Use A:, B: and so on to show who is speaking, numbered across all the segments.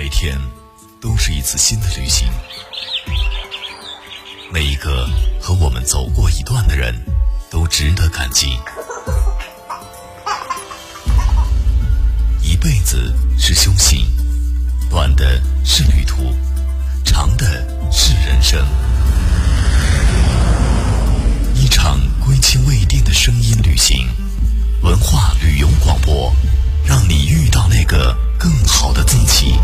A: 每天都是一次新的旅行，每一个和我们走过一段的人，都值得感激。一辈子是修行，短的是旅途，长的是人生。一场归期未定的声音旅行，文化旅游广播，让你遇到那个更好的自己。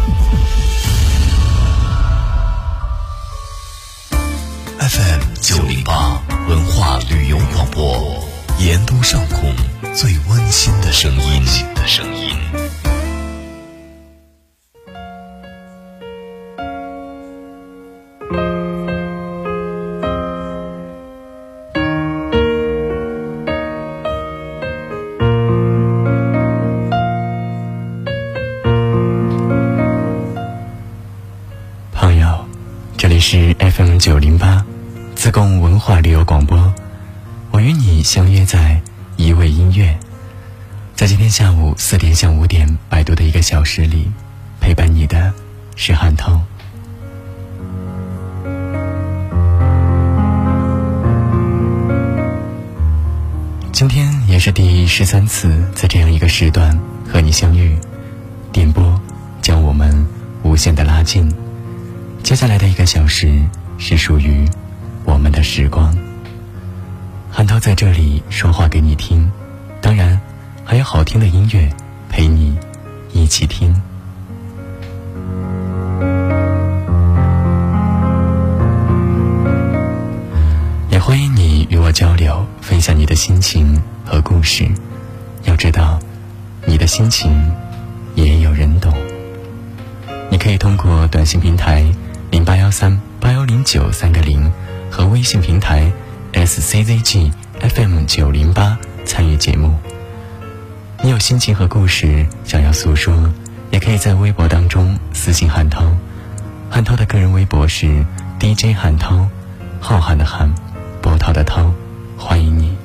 A: FM 九零八文化旅游广播，盐都上空最温馨的声音。
B: 十三次在这样一个时段和你相遇，点播将我们无限的拉近。接下来的一个小时是属于我们的时光。韩涛在这里说话给你听，当然还有好听的音乐陪你一起听。流，分享你的心情和故事。要知道，你的心情也有人懂。你可以通过短信平台零八幺三八幺零九三个零和微信平台 SCZG FM 九零八参与节目。你有心情和故事想要诉说，也可以在微博当中私信汉涛。汉涛的个人微博是 DJ 汉涛，浩瀚的瀚，波涛的涛，欢迎你。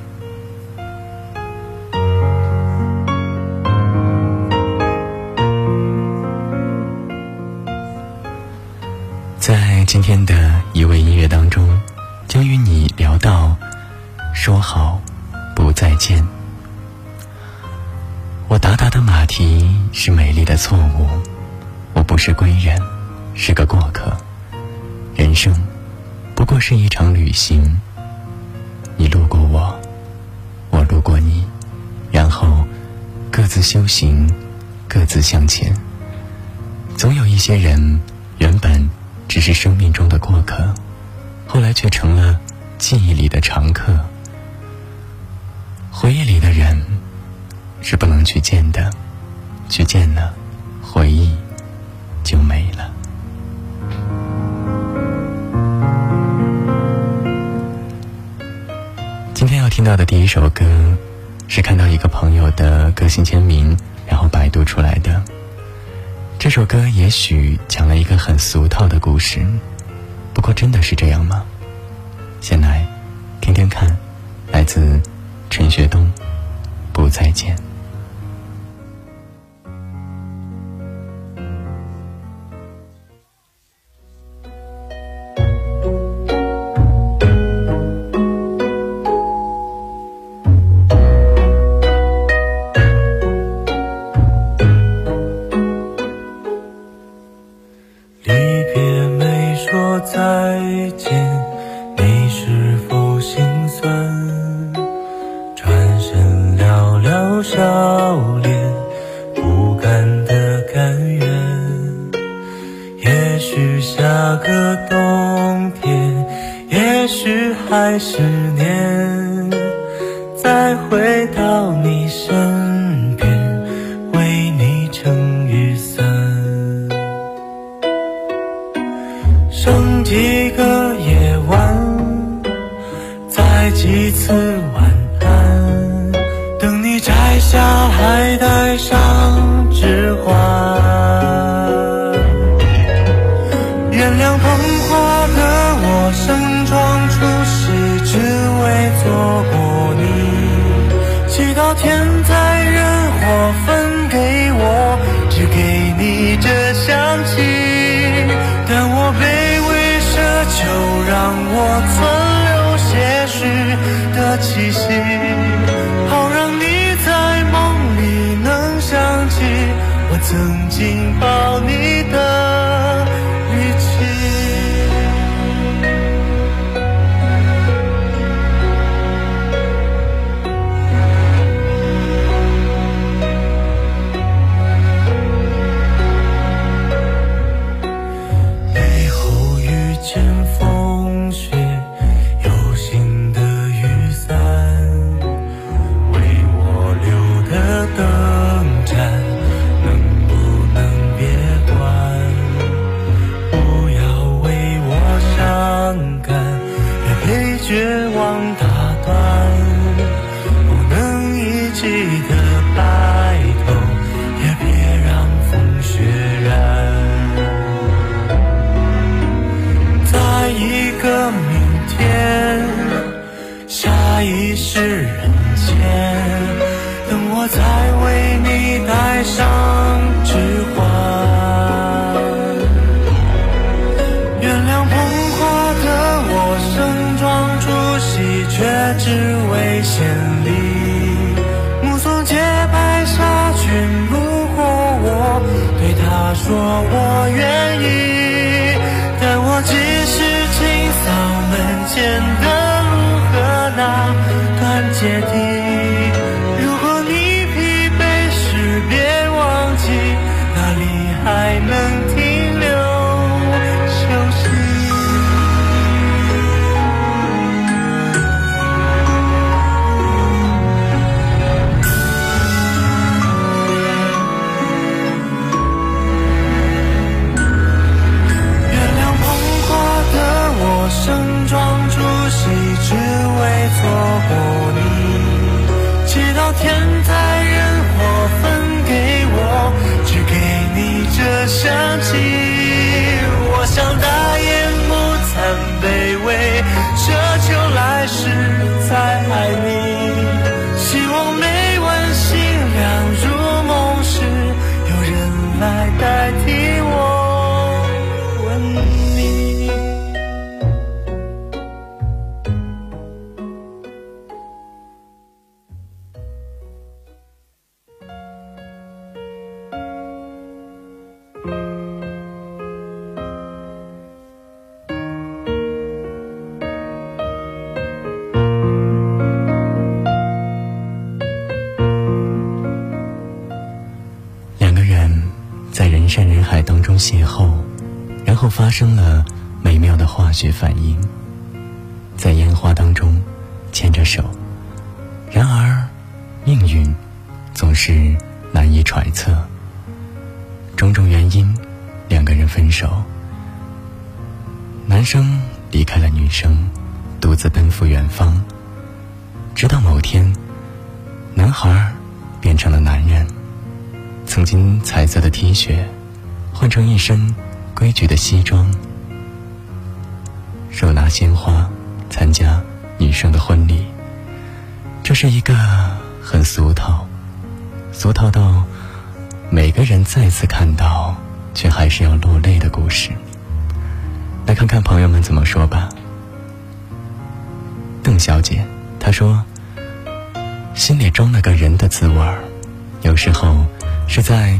B: 在今天的一位音乐当中，将与你聊到“说好不再见”。我达达的马蹄是美丽的错误，我不是归人，是个过客。人生不过是一场旅行，你路过我，我路过你，然后各自修行，各自向前。总有一些人原本。只是生命中的过客，后来却成了记忆里的常客。回忆里的人是不能去见的，去见了，回忆就没了。今天要听到的第一首歌，是看到一个朋友的个性签名，然后百度出来的。这首歌也许讲了一个很俗套的故事，不过真的是这样吗？先来听听看，来自陈学冬，《不再见》。
C: 拥抱你的
B: 规矩的西装，手拿鲜花参加女生的婚礼。这是一个很俗套，俗套到每个人再次看到却还是要落泪的故事。来看看朋友们怎么说吧。邓小姐她说：“心里装了个人的滋味儿，有时候。”是在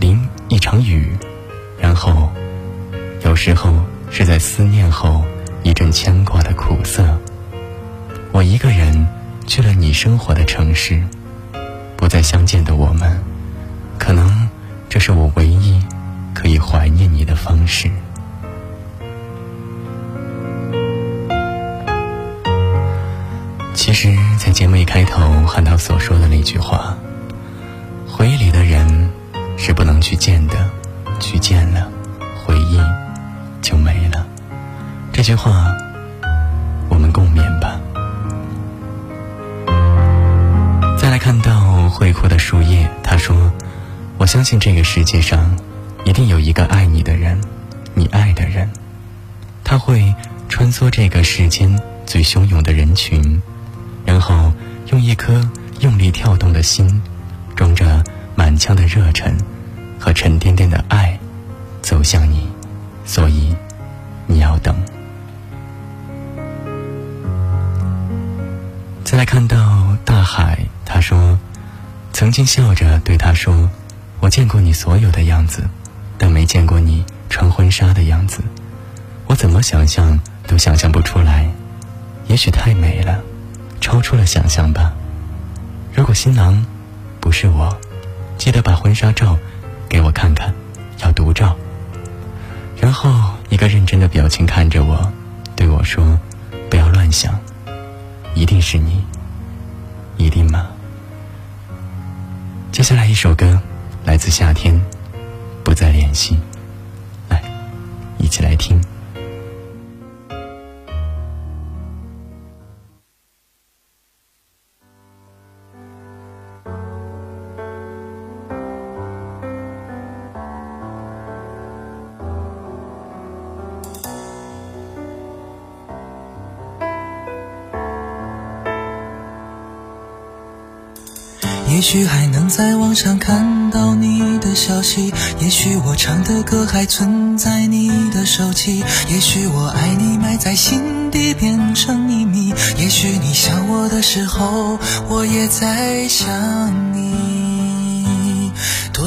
B: 淋一场雨，然后有时候是在思念后一阵牵挂的苦涩。我一个人去了你生活的城市，不再相见的我们，可能这是我唯一可以怀念你的方式。其实，在节目一开头，韩涛所说的那句话。回忆里的人是不能去见的，去见了，回忆就没了。这句话，我们共勉吧。再来看到会哭的树叶，他说：“我相信这个世界上一定有一个爱你的人，你爱的人，他会穿梭这个世间最汹涌的人群，然后用一颗用力跳动的心。”装着满腔的热忱和沉甸甸的爱走向你，所以你要等。再来看到大海，他说：“曾经笑着对他说，我见过你所有的样子，但没见过你穿婚纱的样子。我怎么想象都想象不出来，也许太美了，超出了想象吧。如果新郎不是我，记得把婚纱照给我看看，要独照。”后一个认真的表情看着我，对我说：“不要乱想。”一定是你，一定吗？接下来一首歌，来自夏天，不再联系。来，一起来听。
D: 也许还能在网上看到你的消息，也许我唱的歌还存在你的手机，也许我爱你埋在心底变成秘密，也许你想我的时候，我也在想你。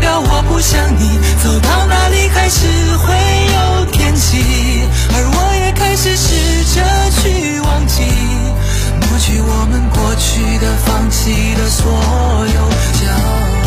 D: 表我不想你，走到哪里还是会有天气，而我也开始试着去忘记，抹去我们过去的、放弃的所有交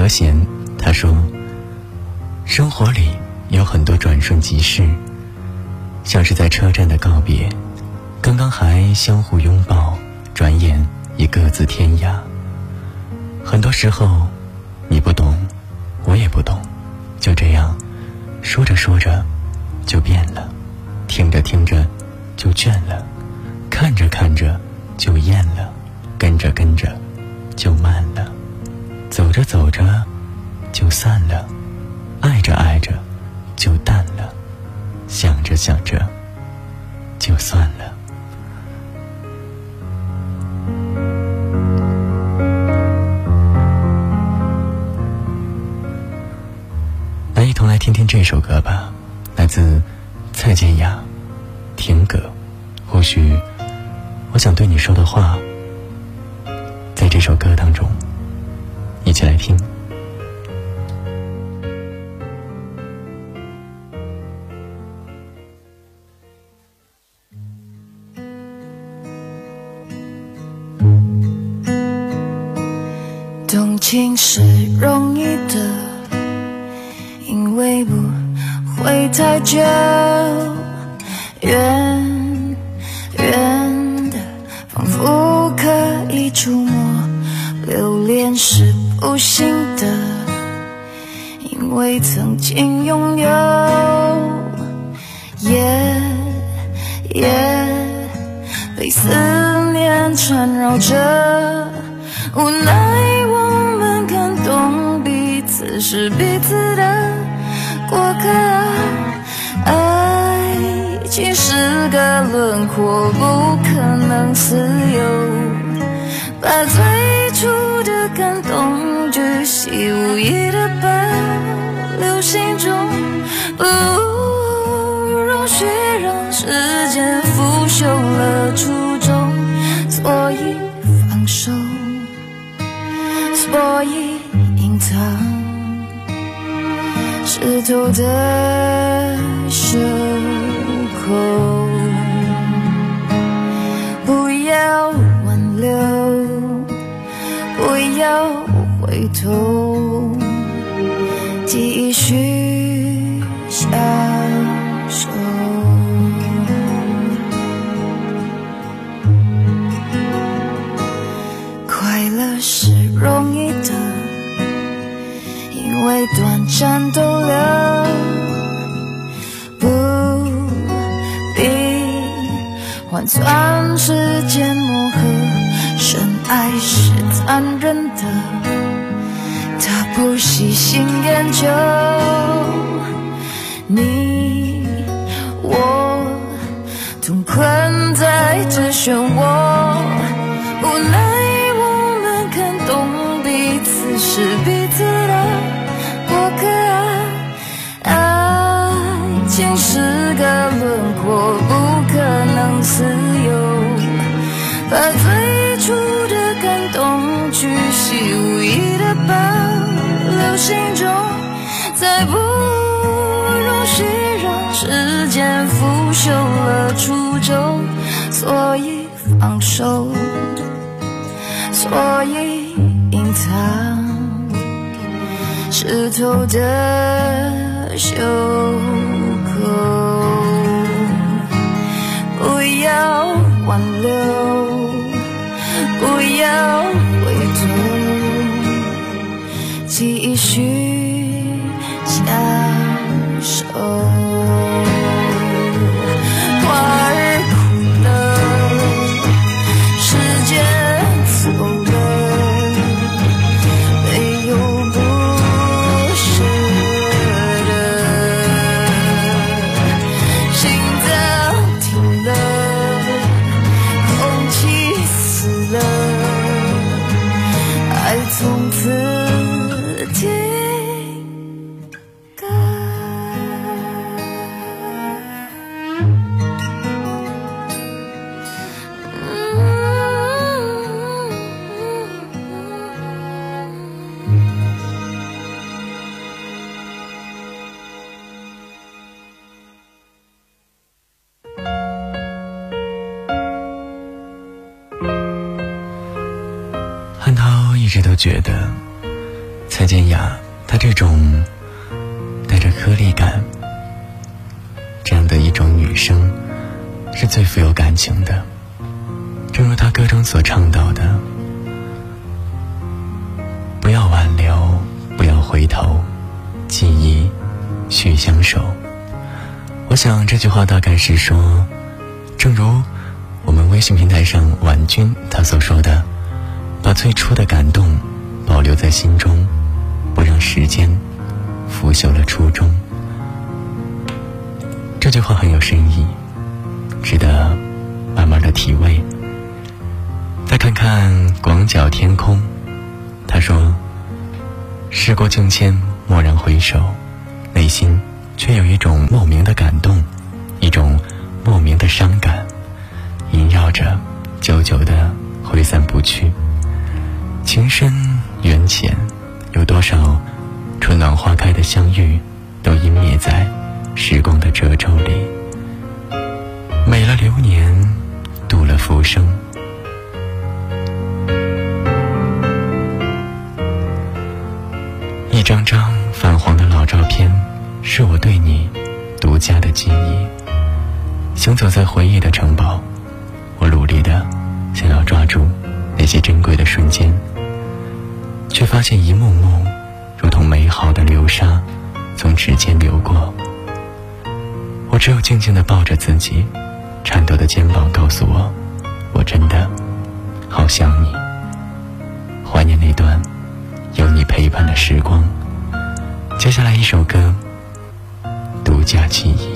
B: 和弦他说：“生活里有很多转瞬即逝，像是在车站的告别，刚刚还相互拥抱，转眼已各自天涯。很多时候，你不懂，我也不懂，就这样说着说着就变了，听着听着就倦了，看着看着就厌了。”跟着跟着，就慢了；走着走着，就散了；爱着爱着，就淡了。想着想着，就算了。那一同来听听这首歌吧，来自蔡健雅，《田歌》。或许，我想对你说的话，在这首歌当中，一起来听。
E: 动情是容易的，因为不会太久，远不幸的，因为曾经拥有，夜夜被思念缠绕着，无奈我们感动彼。此是彼此的过客，爱情是个轮廓，不可能自由。把最初感动巨细无遗的保留心中，不容许让时间腐朽了初衷，所以放手，所以隐藏。湿透的袖口，不要挽留，要回头，继续相守。快乐是容易的，因为短暂逗留。不必换算时间磨合，爱是残忍的，他不喜心研究。你我同困在这漩涡，无奈我们看懂彼此是彼此的过客，爱情是个轮廓。不可能自由，把所以放手，所以隐藏湿透的袖口。不要挽留，不要回头，继续相守。
B: 一直都觉得蔡健雅她这种带着颗粒感这样的一种女生是最富有感情的，正如她歌中所唱到的：“不要挽留，不要回头，记忆续相守。”我想这句话大概是说，正如我们微信平台上婉君她所说的。把最初的感动保留在心中，不让时间腐朽了初衷。这句话很有深意，值得慢慢的体味。再看看广角天空，他说：“时过境迁，蓦然回首，内心却有一种莫名的感动，一种莫名的伤感，萦绕着，久久的挥散不去。情深缘浅，有多少春暖花开的相遇，都湮灭在时光的褶皱里。美了流年，度了浮生。”一张张泛黄的老照片，是我对你独家的记忆。行走在回忆的城堡，我努力的想要抓住那些珍贵的瞬间，却发现一幕幕如同美好的流沙从指尖流过。我只有静静的抱着自己，颤抖的肩膀告诉我，我真的好想你，怀念那段。有你陪伴的时光。接下来一首歌，独家记忆。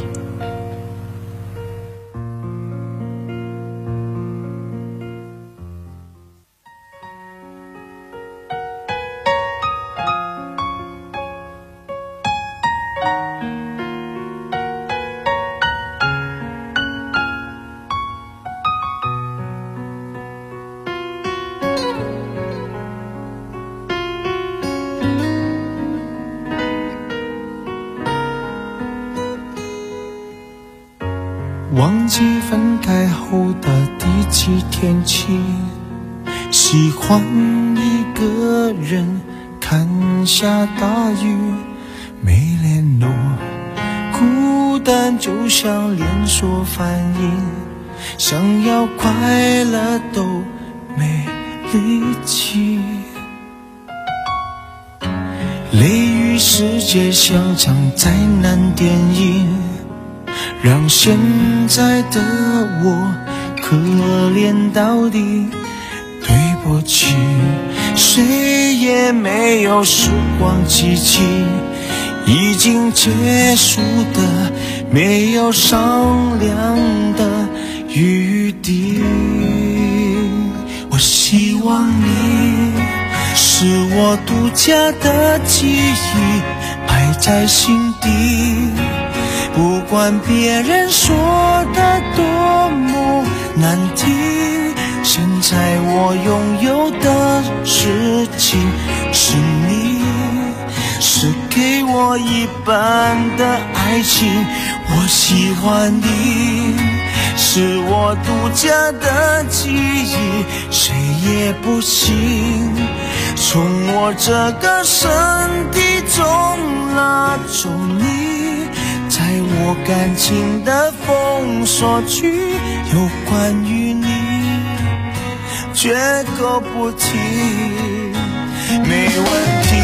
C: 灾难电影。让现在的我可怜到底，对不起，谁也没有时光机器，已经结束的没有商量的余地。我希望你是我独家的记忆，在心底。不管别人说的多么难听，现在我拥有的事情是你，是给我一半的爱情。我喜欢你，是我独家的记忆，谁也不行从我这个身体中拉走你。在我感情的封锁区，有关于你，绝口不提，没问题。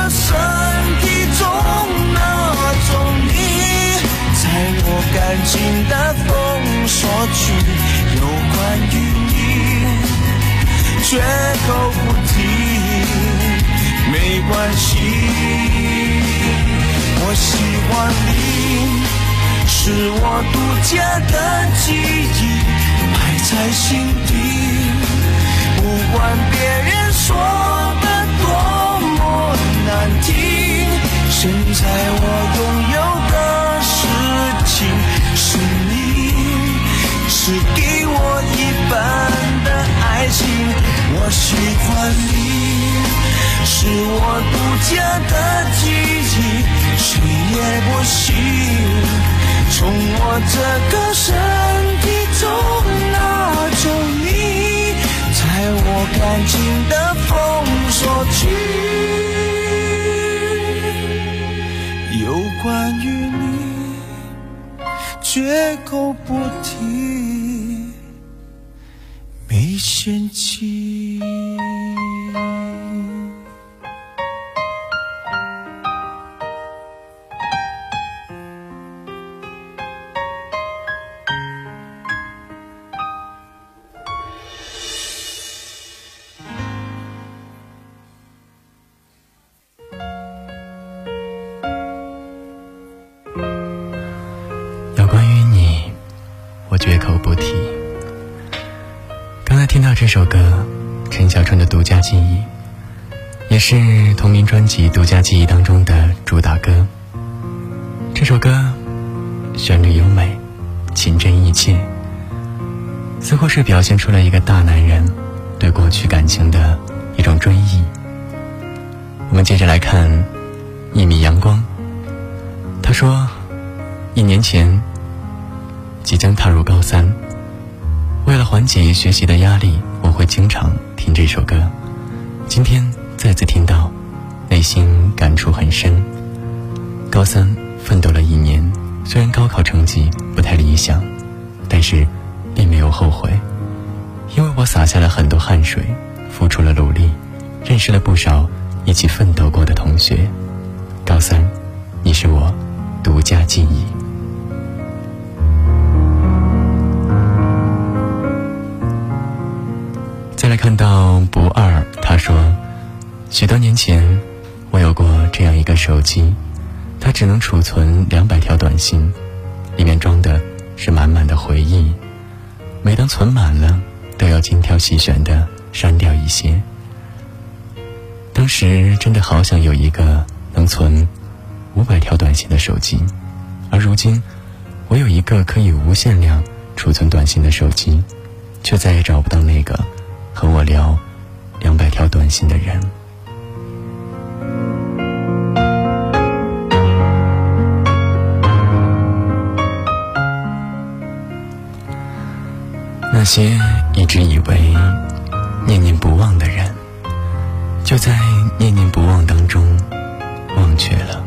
C: 绝口不提没关系。我喜欢你，是我独家的记忆，埋在心底。不管别人说的多么难听，现在我拥有的事情是你，是给我一半的爱情。我喜欢你，是我独家的记忆，谁也不行从我这个身体中拿走你，在我感情的封锁区，有关于你绝口不提，
B: 首歌，陈小春的独家记忆，也是同名专辑《独家记忆》当中的主打歌。这首歌旋律优美，情真意切，似乎是表现出了一个大男人对过去感情的一种追忆。我们接着来看一米阳光，他说。一年前，即将踏入高三，为了缓解学习的压力，我会经常听这首歌。今天再次听到，内心感触很深。高三奋斗了一年，虽然高考成绩不太理想，但是并没有后悔，因为我洒下了很多汗水，付出了努力，认识了不少一起奋斗过的同学。高三，你是我独家记忆。来看到不二，他说，许多年前，我有过这样一个手机，它只能储存两百条短信，里面装的是满满的回忆。每当存满了，都要精挑细选的删掉一些。当时真的好想有一个能存五百条短信的手机，而如今，我有一个可以无限量储存短信的手机，却再也找不到那个。和我聊两百条短信的人，那些一直以为念念不忘的人，就在念念不忘当中忘却了。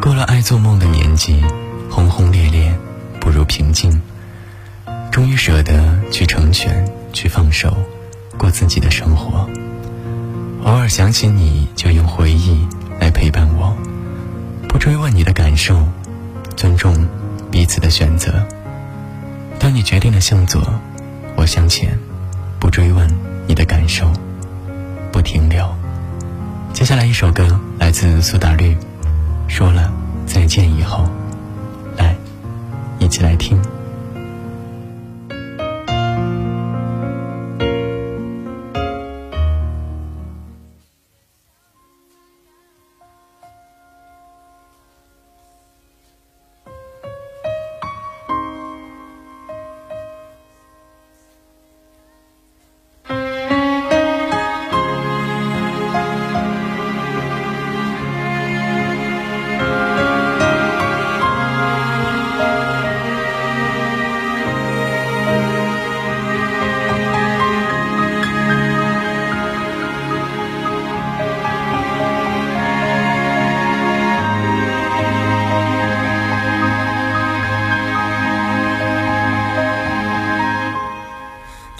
B: 过了爱做梦的年纪，轰轰烈烈不如平静，终于舍得去成全。去放手，过自己的生活。偶尔想起你，就用回忆来陪伴我，不追问你的感受，尊重彼此的选择。当你决定了向左，我向前，不追问你的感受，不停留。接下来一首歌来自苏打绿，说了再见以后，来，一起来听。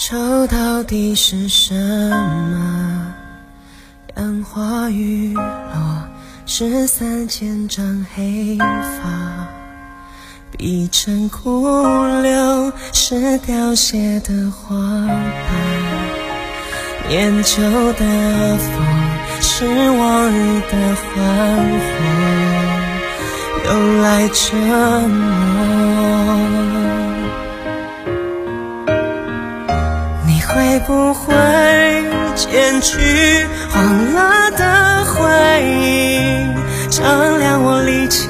C: 愁到底是什么？杨花雨落，是三千丈黑发，碧成枯柳，是凋谢的花瓣。念旧的风，失望里的欢呼，又来折磨。会不会剪去黄了的回忆，丈量我力气，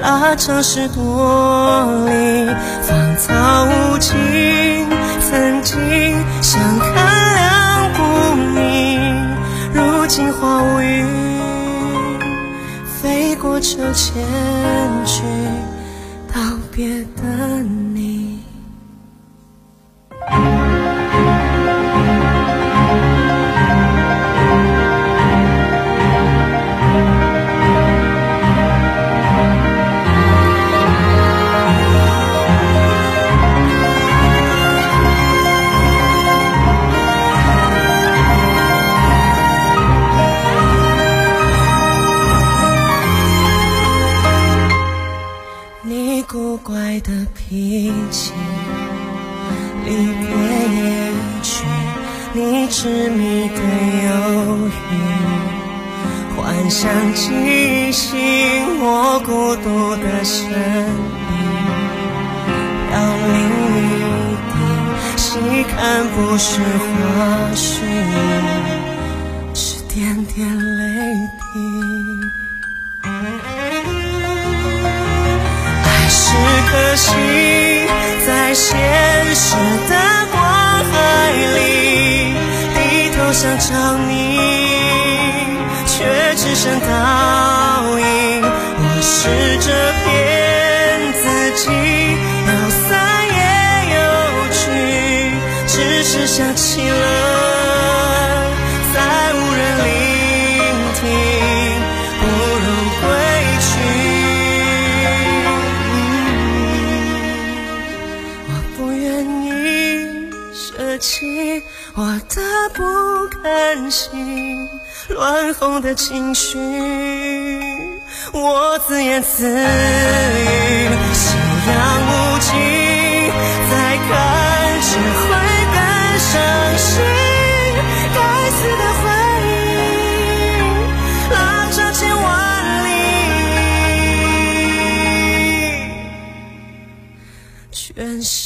C: 拉长十多里，芳草无尽，曾经相看两不明，如今花无语，飞过秋千去道别的。你古怪的脾气，离别也一去，你执迷的犹豫，幻想记醒我孤独的声音，要淋一滴，细看不是花絮，是点点泪滴。可惜，在现实的光海里，低头想找你，却只剩倒影。我试着乱哄的情绪，我自言自语，夕阳无尽，再看只会更伤心。该死的回忆，拉长千万里。全
B: 心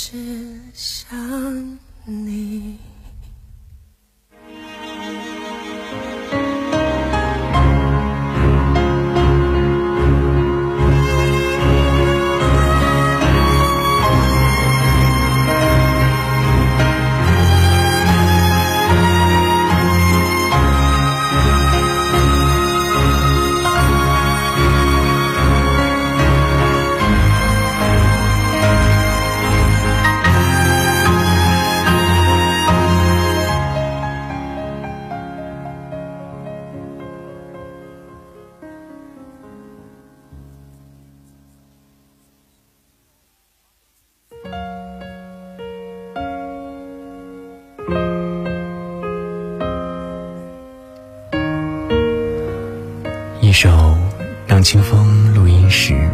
B: 清风录音时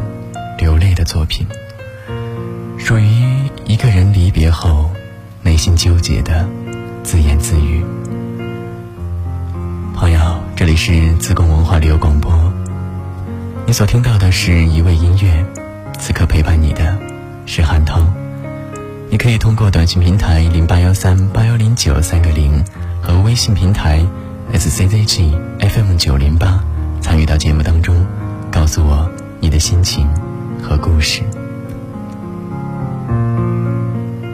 B: 流泪的作品，属于一个人离别后内心纠结的自言自语。朋友，这里是自贡文化旅游广播，你所听到的是一位音乐，此刻陪伴你的是韩涛。你可以通过短信平台零八幺三八幺零九三个零和微信平台 SCZG FM 九零八参与到节目当中，告诉我你的心情和故事。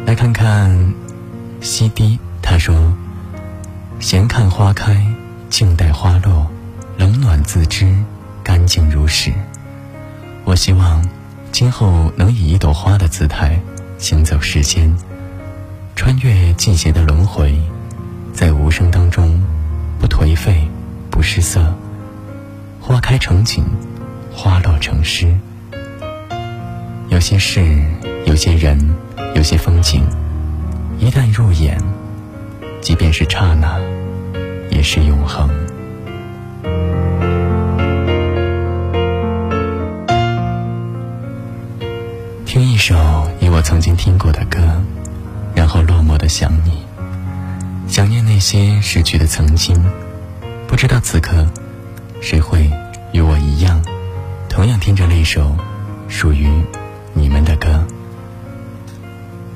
B: 来看看西堤，他说：“闲看花开，静待花落，冷暖自知，干净如始。”我希望今后能以一朵花的姿态行走世间，穿越季节的轮回，在无声当中不颓废，不失色。花开成景，花落成诗。有些事，有些人，有些风景，一旦入眼，即便是刹那，也是永恒。听一首你我曾经听过的歌，然后落寞的想你，想念那些逝去的曾经，不知道此刻，谁会与我一样，同样听着那首属于你们的歌？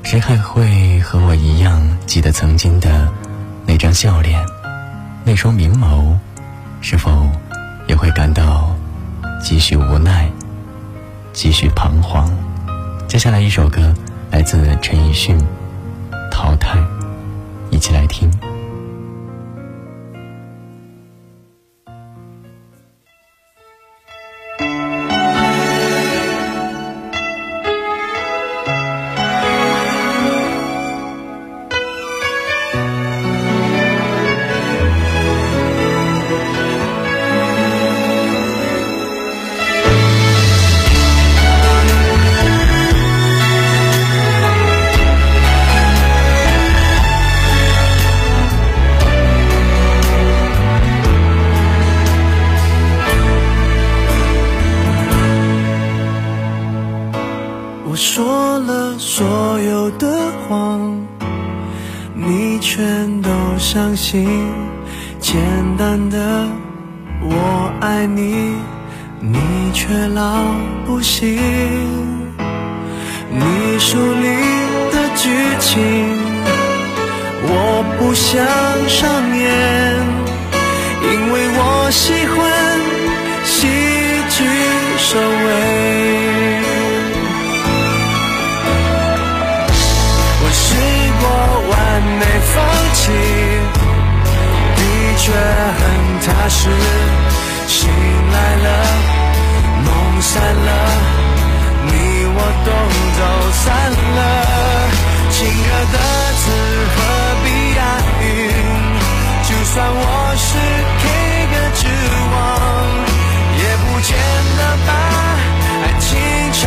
B: 谁还会和我一样记得曾经的那张笑脸，那双明眸？是否也会感到几许无奈，几许彷徨？接下来一首歌来自陈奕迅，《淘汰》，一起来听。
C: 是，醒来了，梦散了，你我都走散了。情歌的词何必押韵？就算我是 K 歌之王，也不见得把爱情唱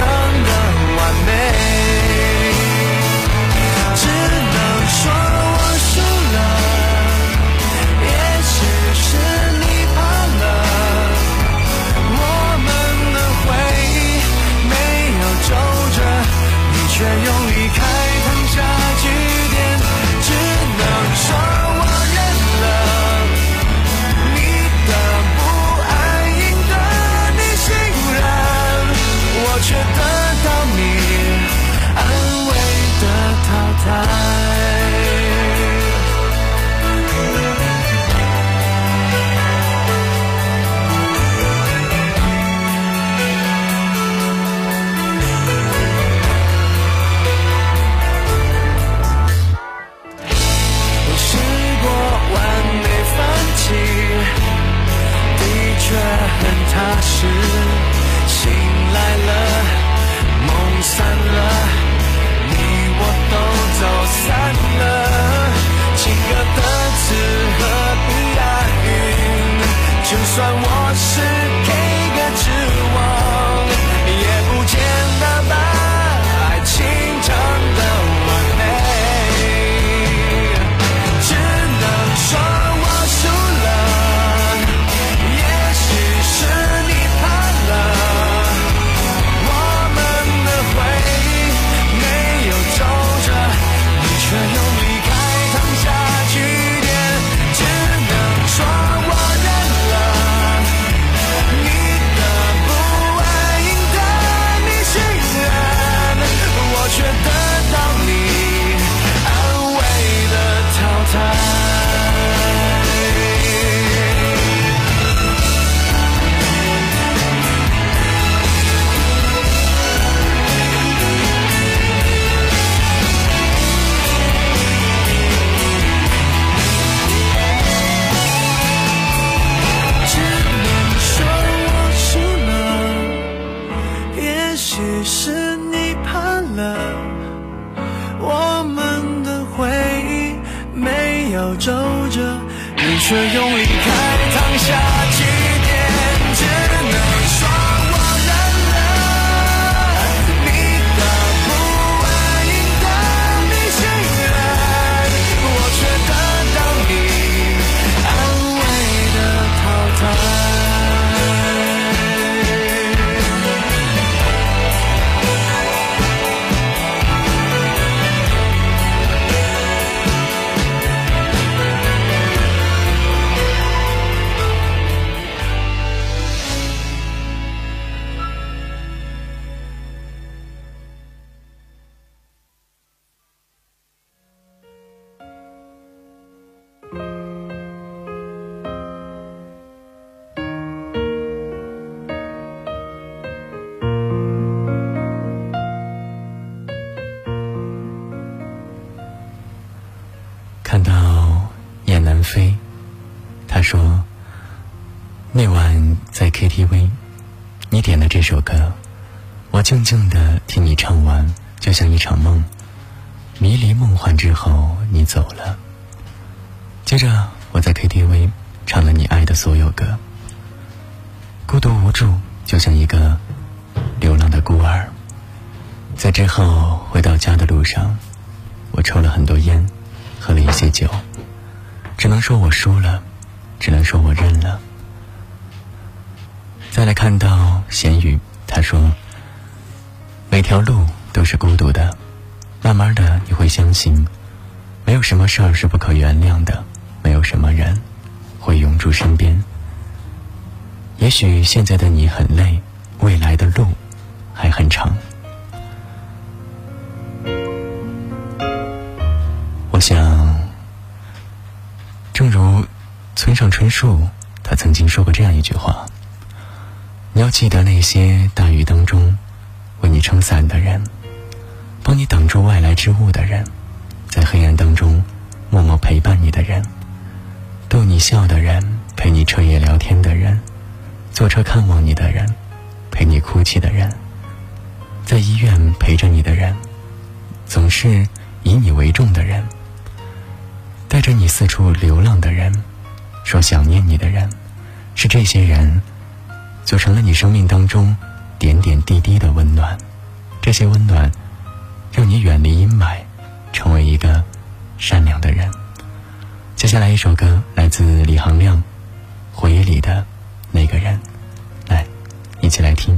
B: 首歌，我静静的听你唱完，就像一场梦，迷离梦幻之后你走了。接着我在 KTV 唱了你爱的所有歌，孤独无助，就像一个流浪的孤儿。在之后回到家的路上，我抽了很多烟，喝了一些酒，只能说我输了，只能说我认了。再来看到咸鱼，他说：“每条路都是孤独的，慢慢的你会相信，没有什么事儿是不可原谅的，没有什么人会永驻身边。也许现在的你很累，未来的路还很长。”我想，正如村上春树，他曾经说过这样一句话：“你要记得那些大雨当中为你撑伞的人，帮你挡住外来之物的人，在黑暗当中默默陪伴你的人，逗你笑的人，陪你彻夜聊天的人，坐车看望你的人，陪你哭泣的人，在医院陪着你的人，总是以你为重的人。”带着你四处流浪的人，说想念你的人，是这些人，组成了你生命当中点点滴滴的温暖。这些温暖，让你远离阴霾，成为一个善良的人。接下来一首歌来自李行亮，《回忆里的那个人》，来，一起来听。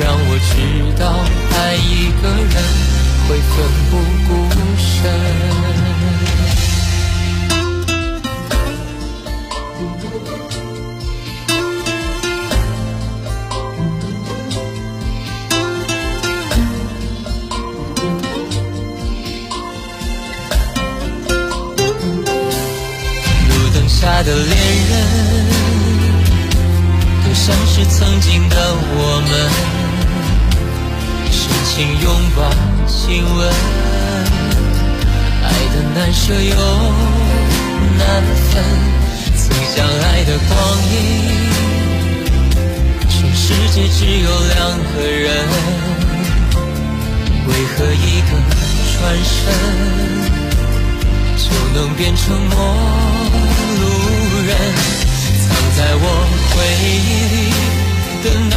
D: 让我知道爱一个人会奋不顾身。路灯下的恋人。像是曾经的我们，深情拥抱、亲吻，爱的难舍又难分。曾相爱的光阴，全世界只有两个人，为何一个转身就能变成陌路人？藏在我回忆里的那，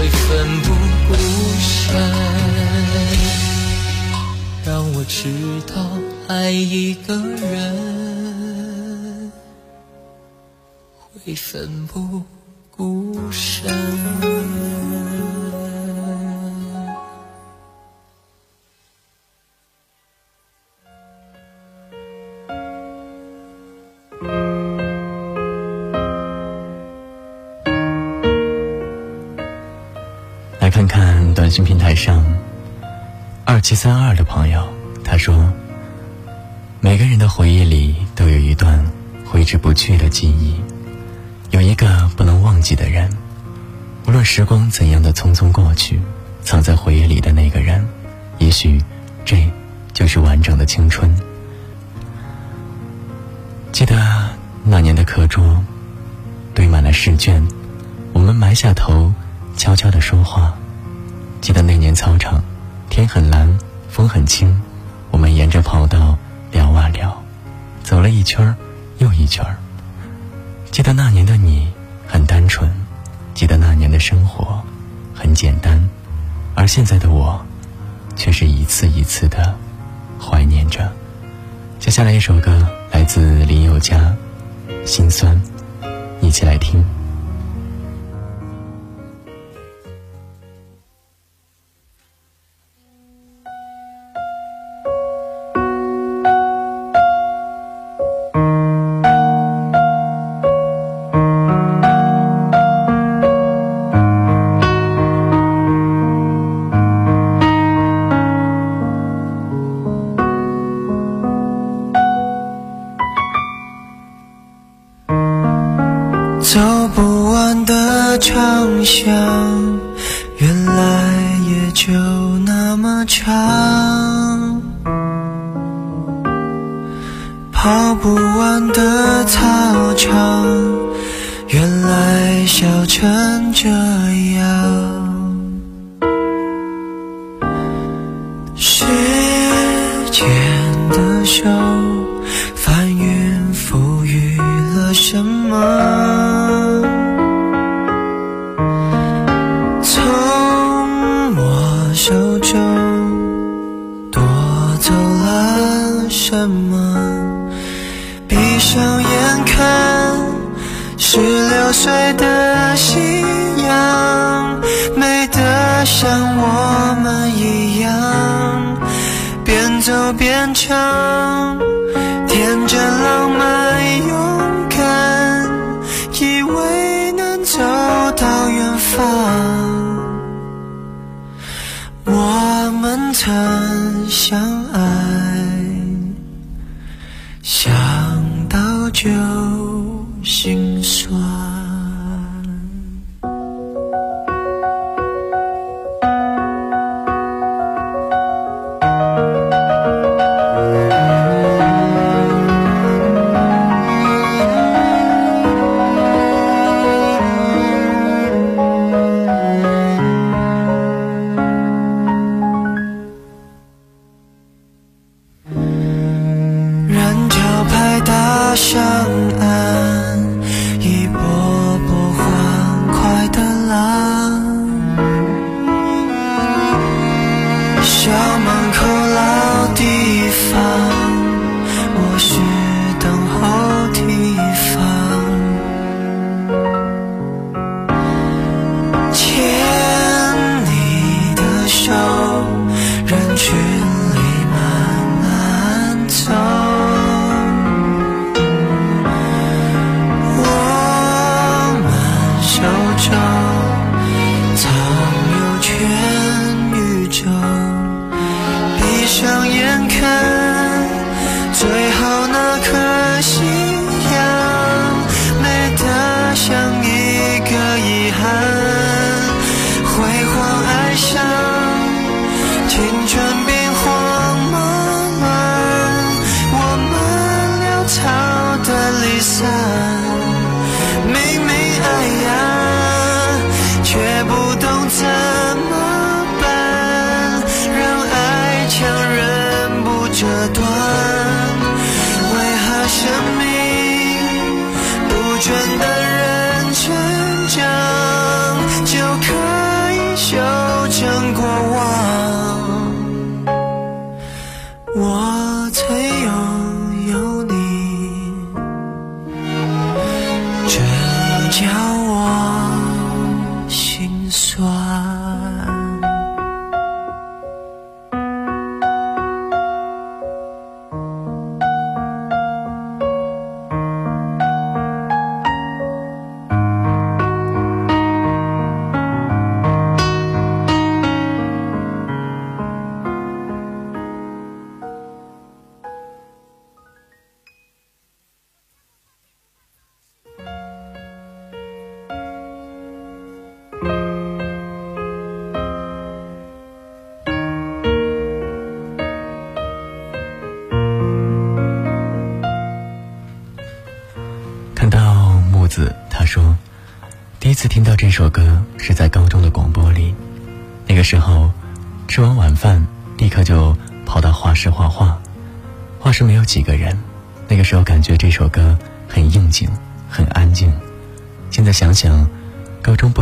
D: 会奋不顾身，让我知道爱一个人。会奋不顾身。
C: 上二七三二的朋友，他说：“每个人的回忆里都有一段挥之不去的记忆。”有一个不能忘记的人，无论时光怎样的匆匆过去，藏在回忆里的那个人，也许这就是完整的青春。记得那年的课桌堆满了试卷，我们埋下头悄悄的说话。记得那年操场，天很蓝，风很轻，我们沿着跑道聊啊聊，走了一圈儿又一圈儿记得那年的你很单纯，记得那年的生活很简单，而现在的我，却是一次一次的怀念着。接下来一首歌来自林宥嘉，《心酸》，一起来听。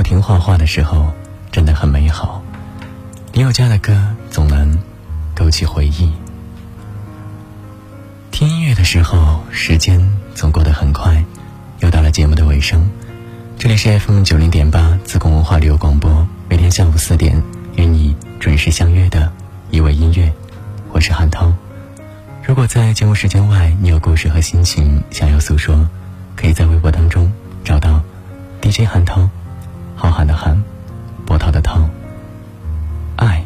B: 听画画的时候真的很美好。林宥嘉的歌总能勾起回忆。听音乐的时候，时间总过得很快。又到了节目的尾声，这里是 FM 九零点八自贡文化旅游广播，每天下午四点与你准时相约的一味音乐，我是韩涛。如果在节目时间外你有故事和心情想要诉说，可以在微博当中找到 DJ 韩涛，浩瀚的瀚，波涛的涛。爱，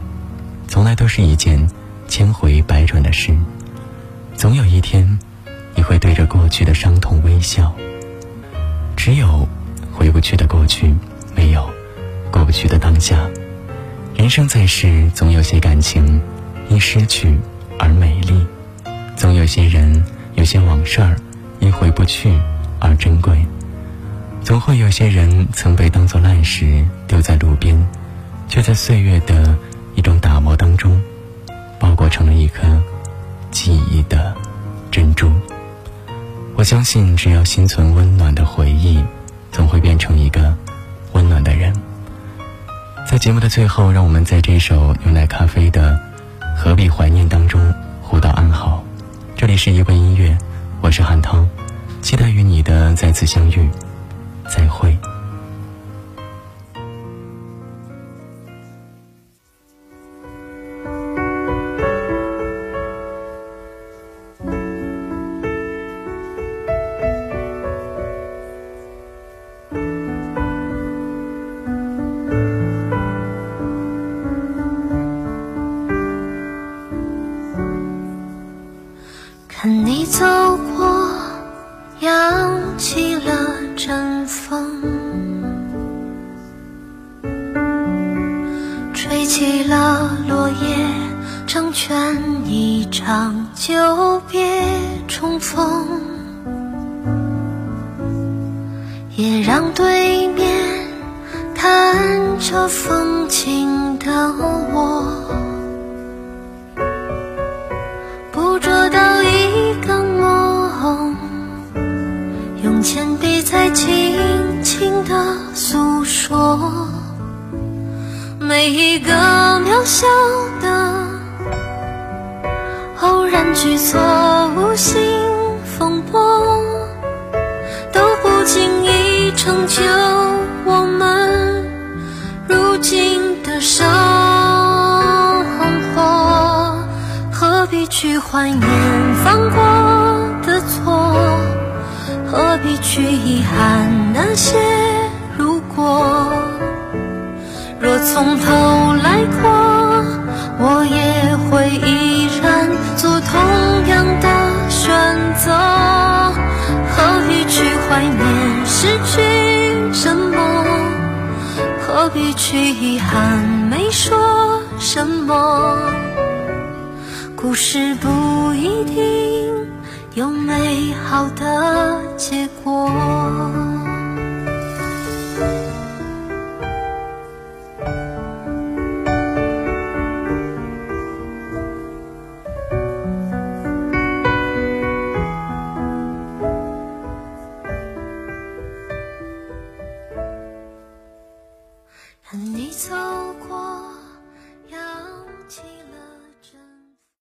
B: 从来都是一件千回百转的事，总有一天，你会对着过去的伤痛微笑。只有回不去的过去，没有过不去的当下。人生在世，总有些感情因失去而美丽，总有些人、有些往事儿因回不去而珍贵。总会有些人曾被当作烂石丢在路边，却在岁月的一种打磨当中，包裹成了一颗记忆的珍珠。我相信，只要心存温暖的回忆，总会变成一个温暖的人。在节目的最后，让我们在这首牛奶咖啡的《何必怀念》当中互道安好。这里是一位音乐，我是韩涛，期待与你的再次相遇，再会。
E: 一场久别重逢，也让对面看着风景的我。捕捉到一个梦，用铅笔在轻轻地诉说，每一个渺小的然举措，无心风波，都不经意成就我们如今的生活。何必去怀念犯过的错？何必去遗憾那些如果？若从头来过，我也会依做同样的选择。何必去怀念失去什么？何必去遗憾没说什么？故事不一定有美好的结果。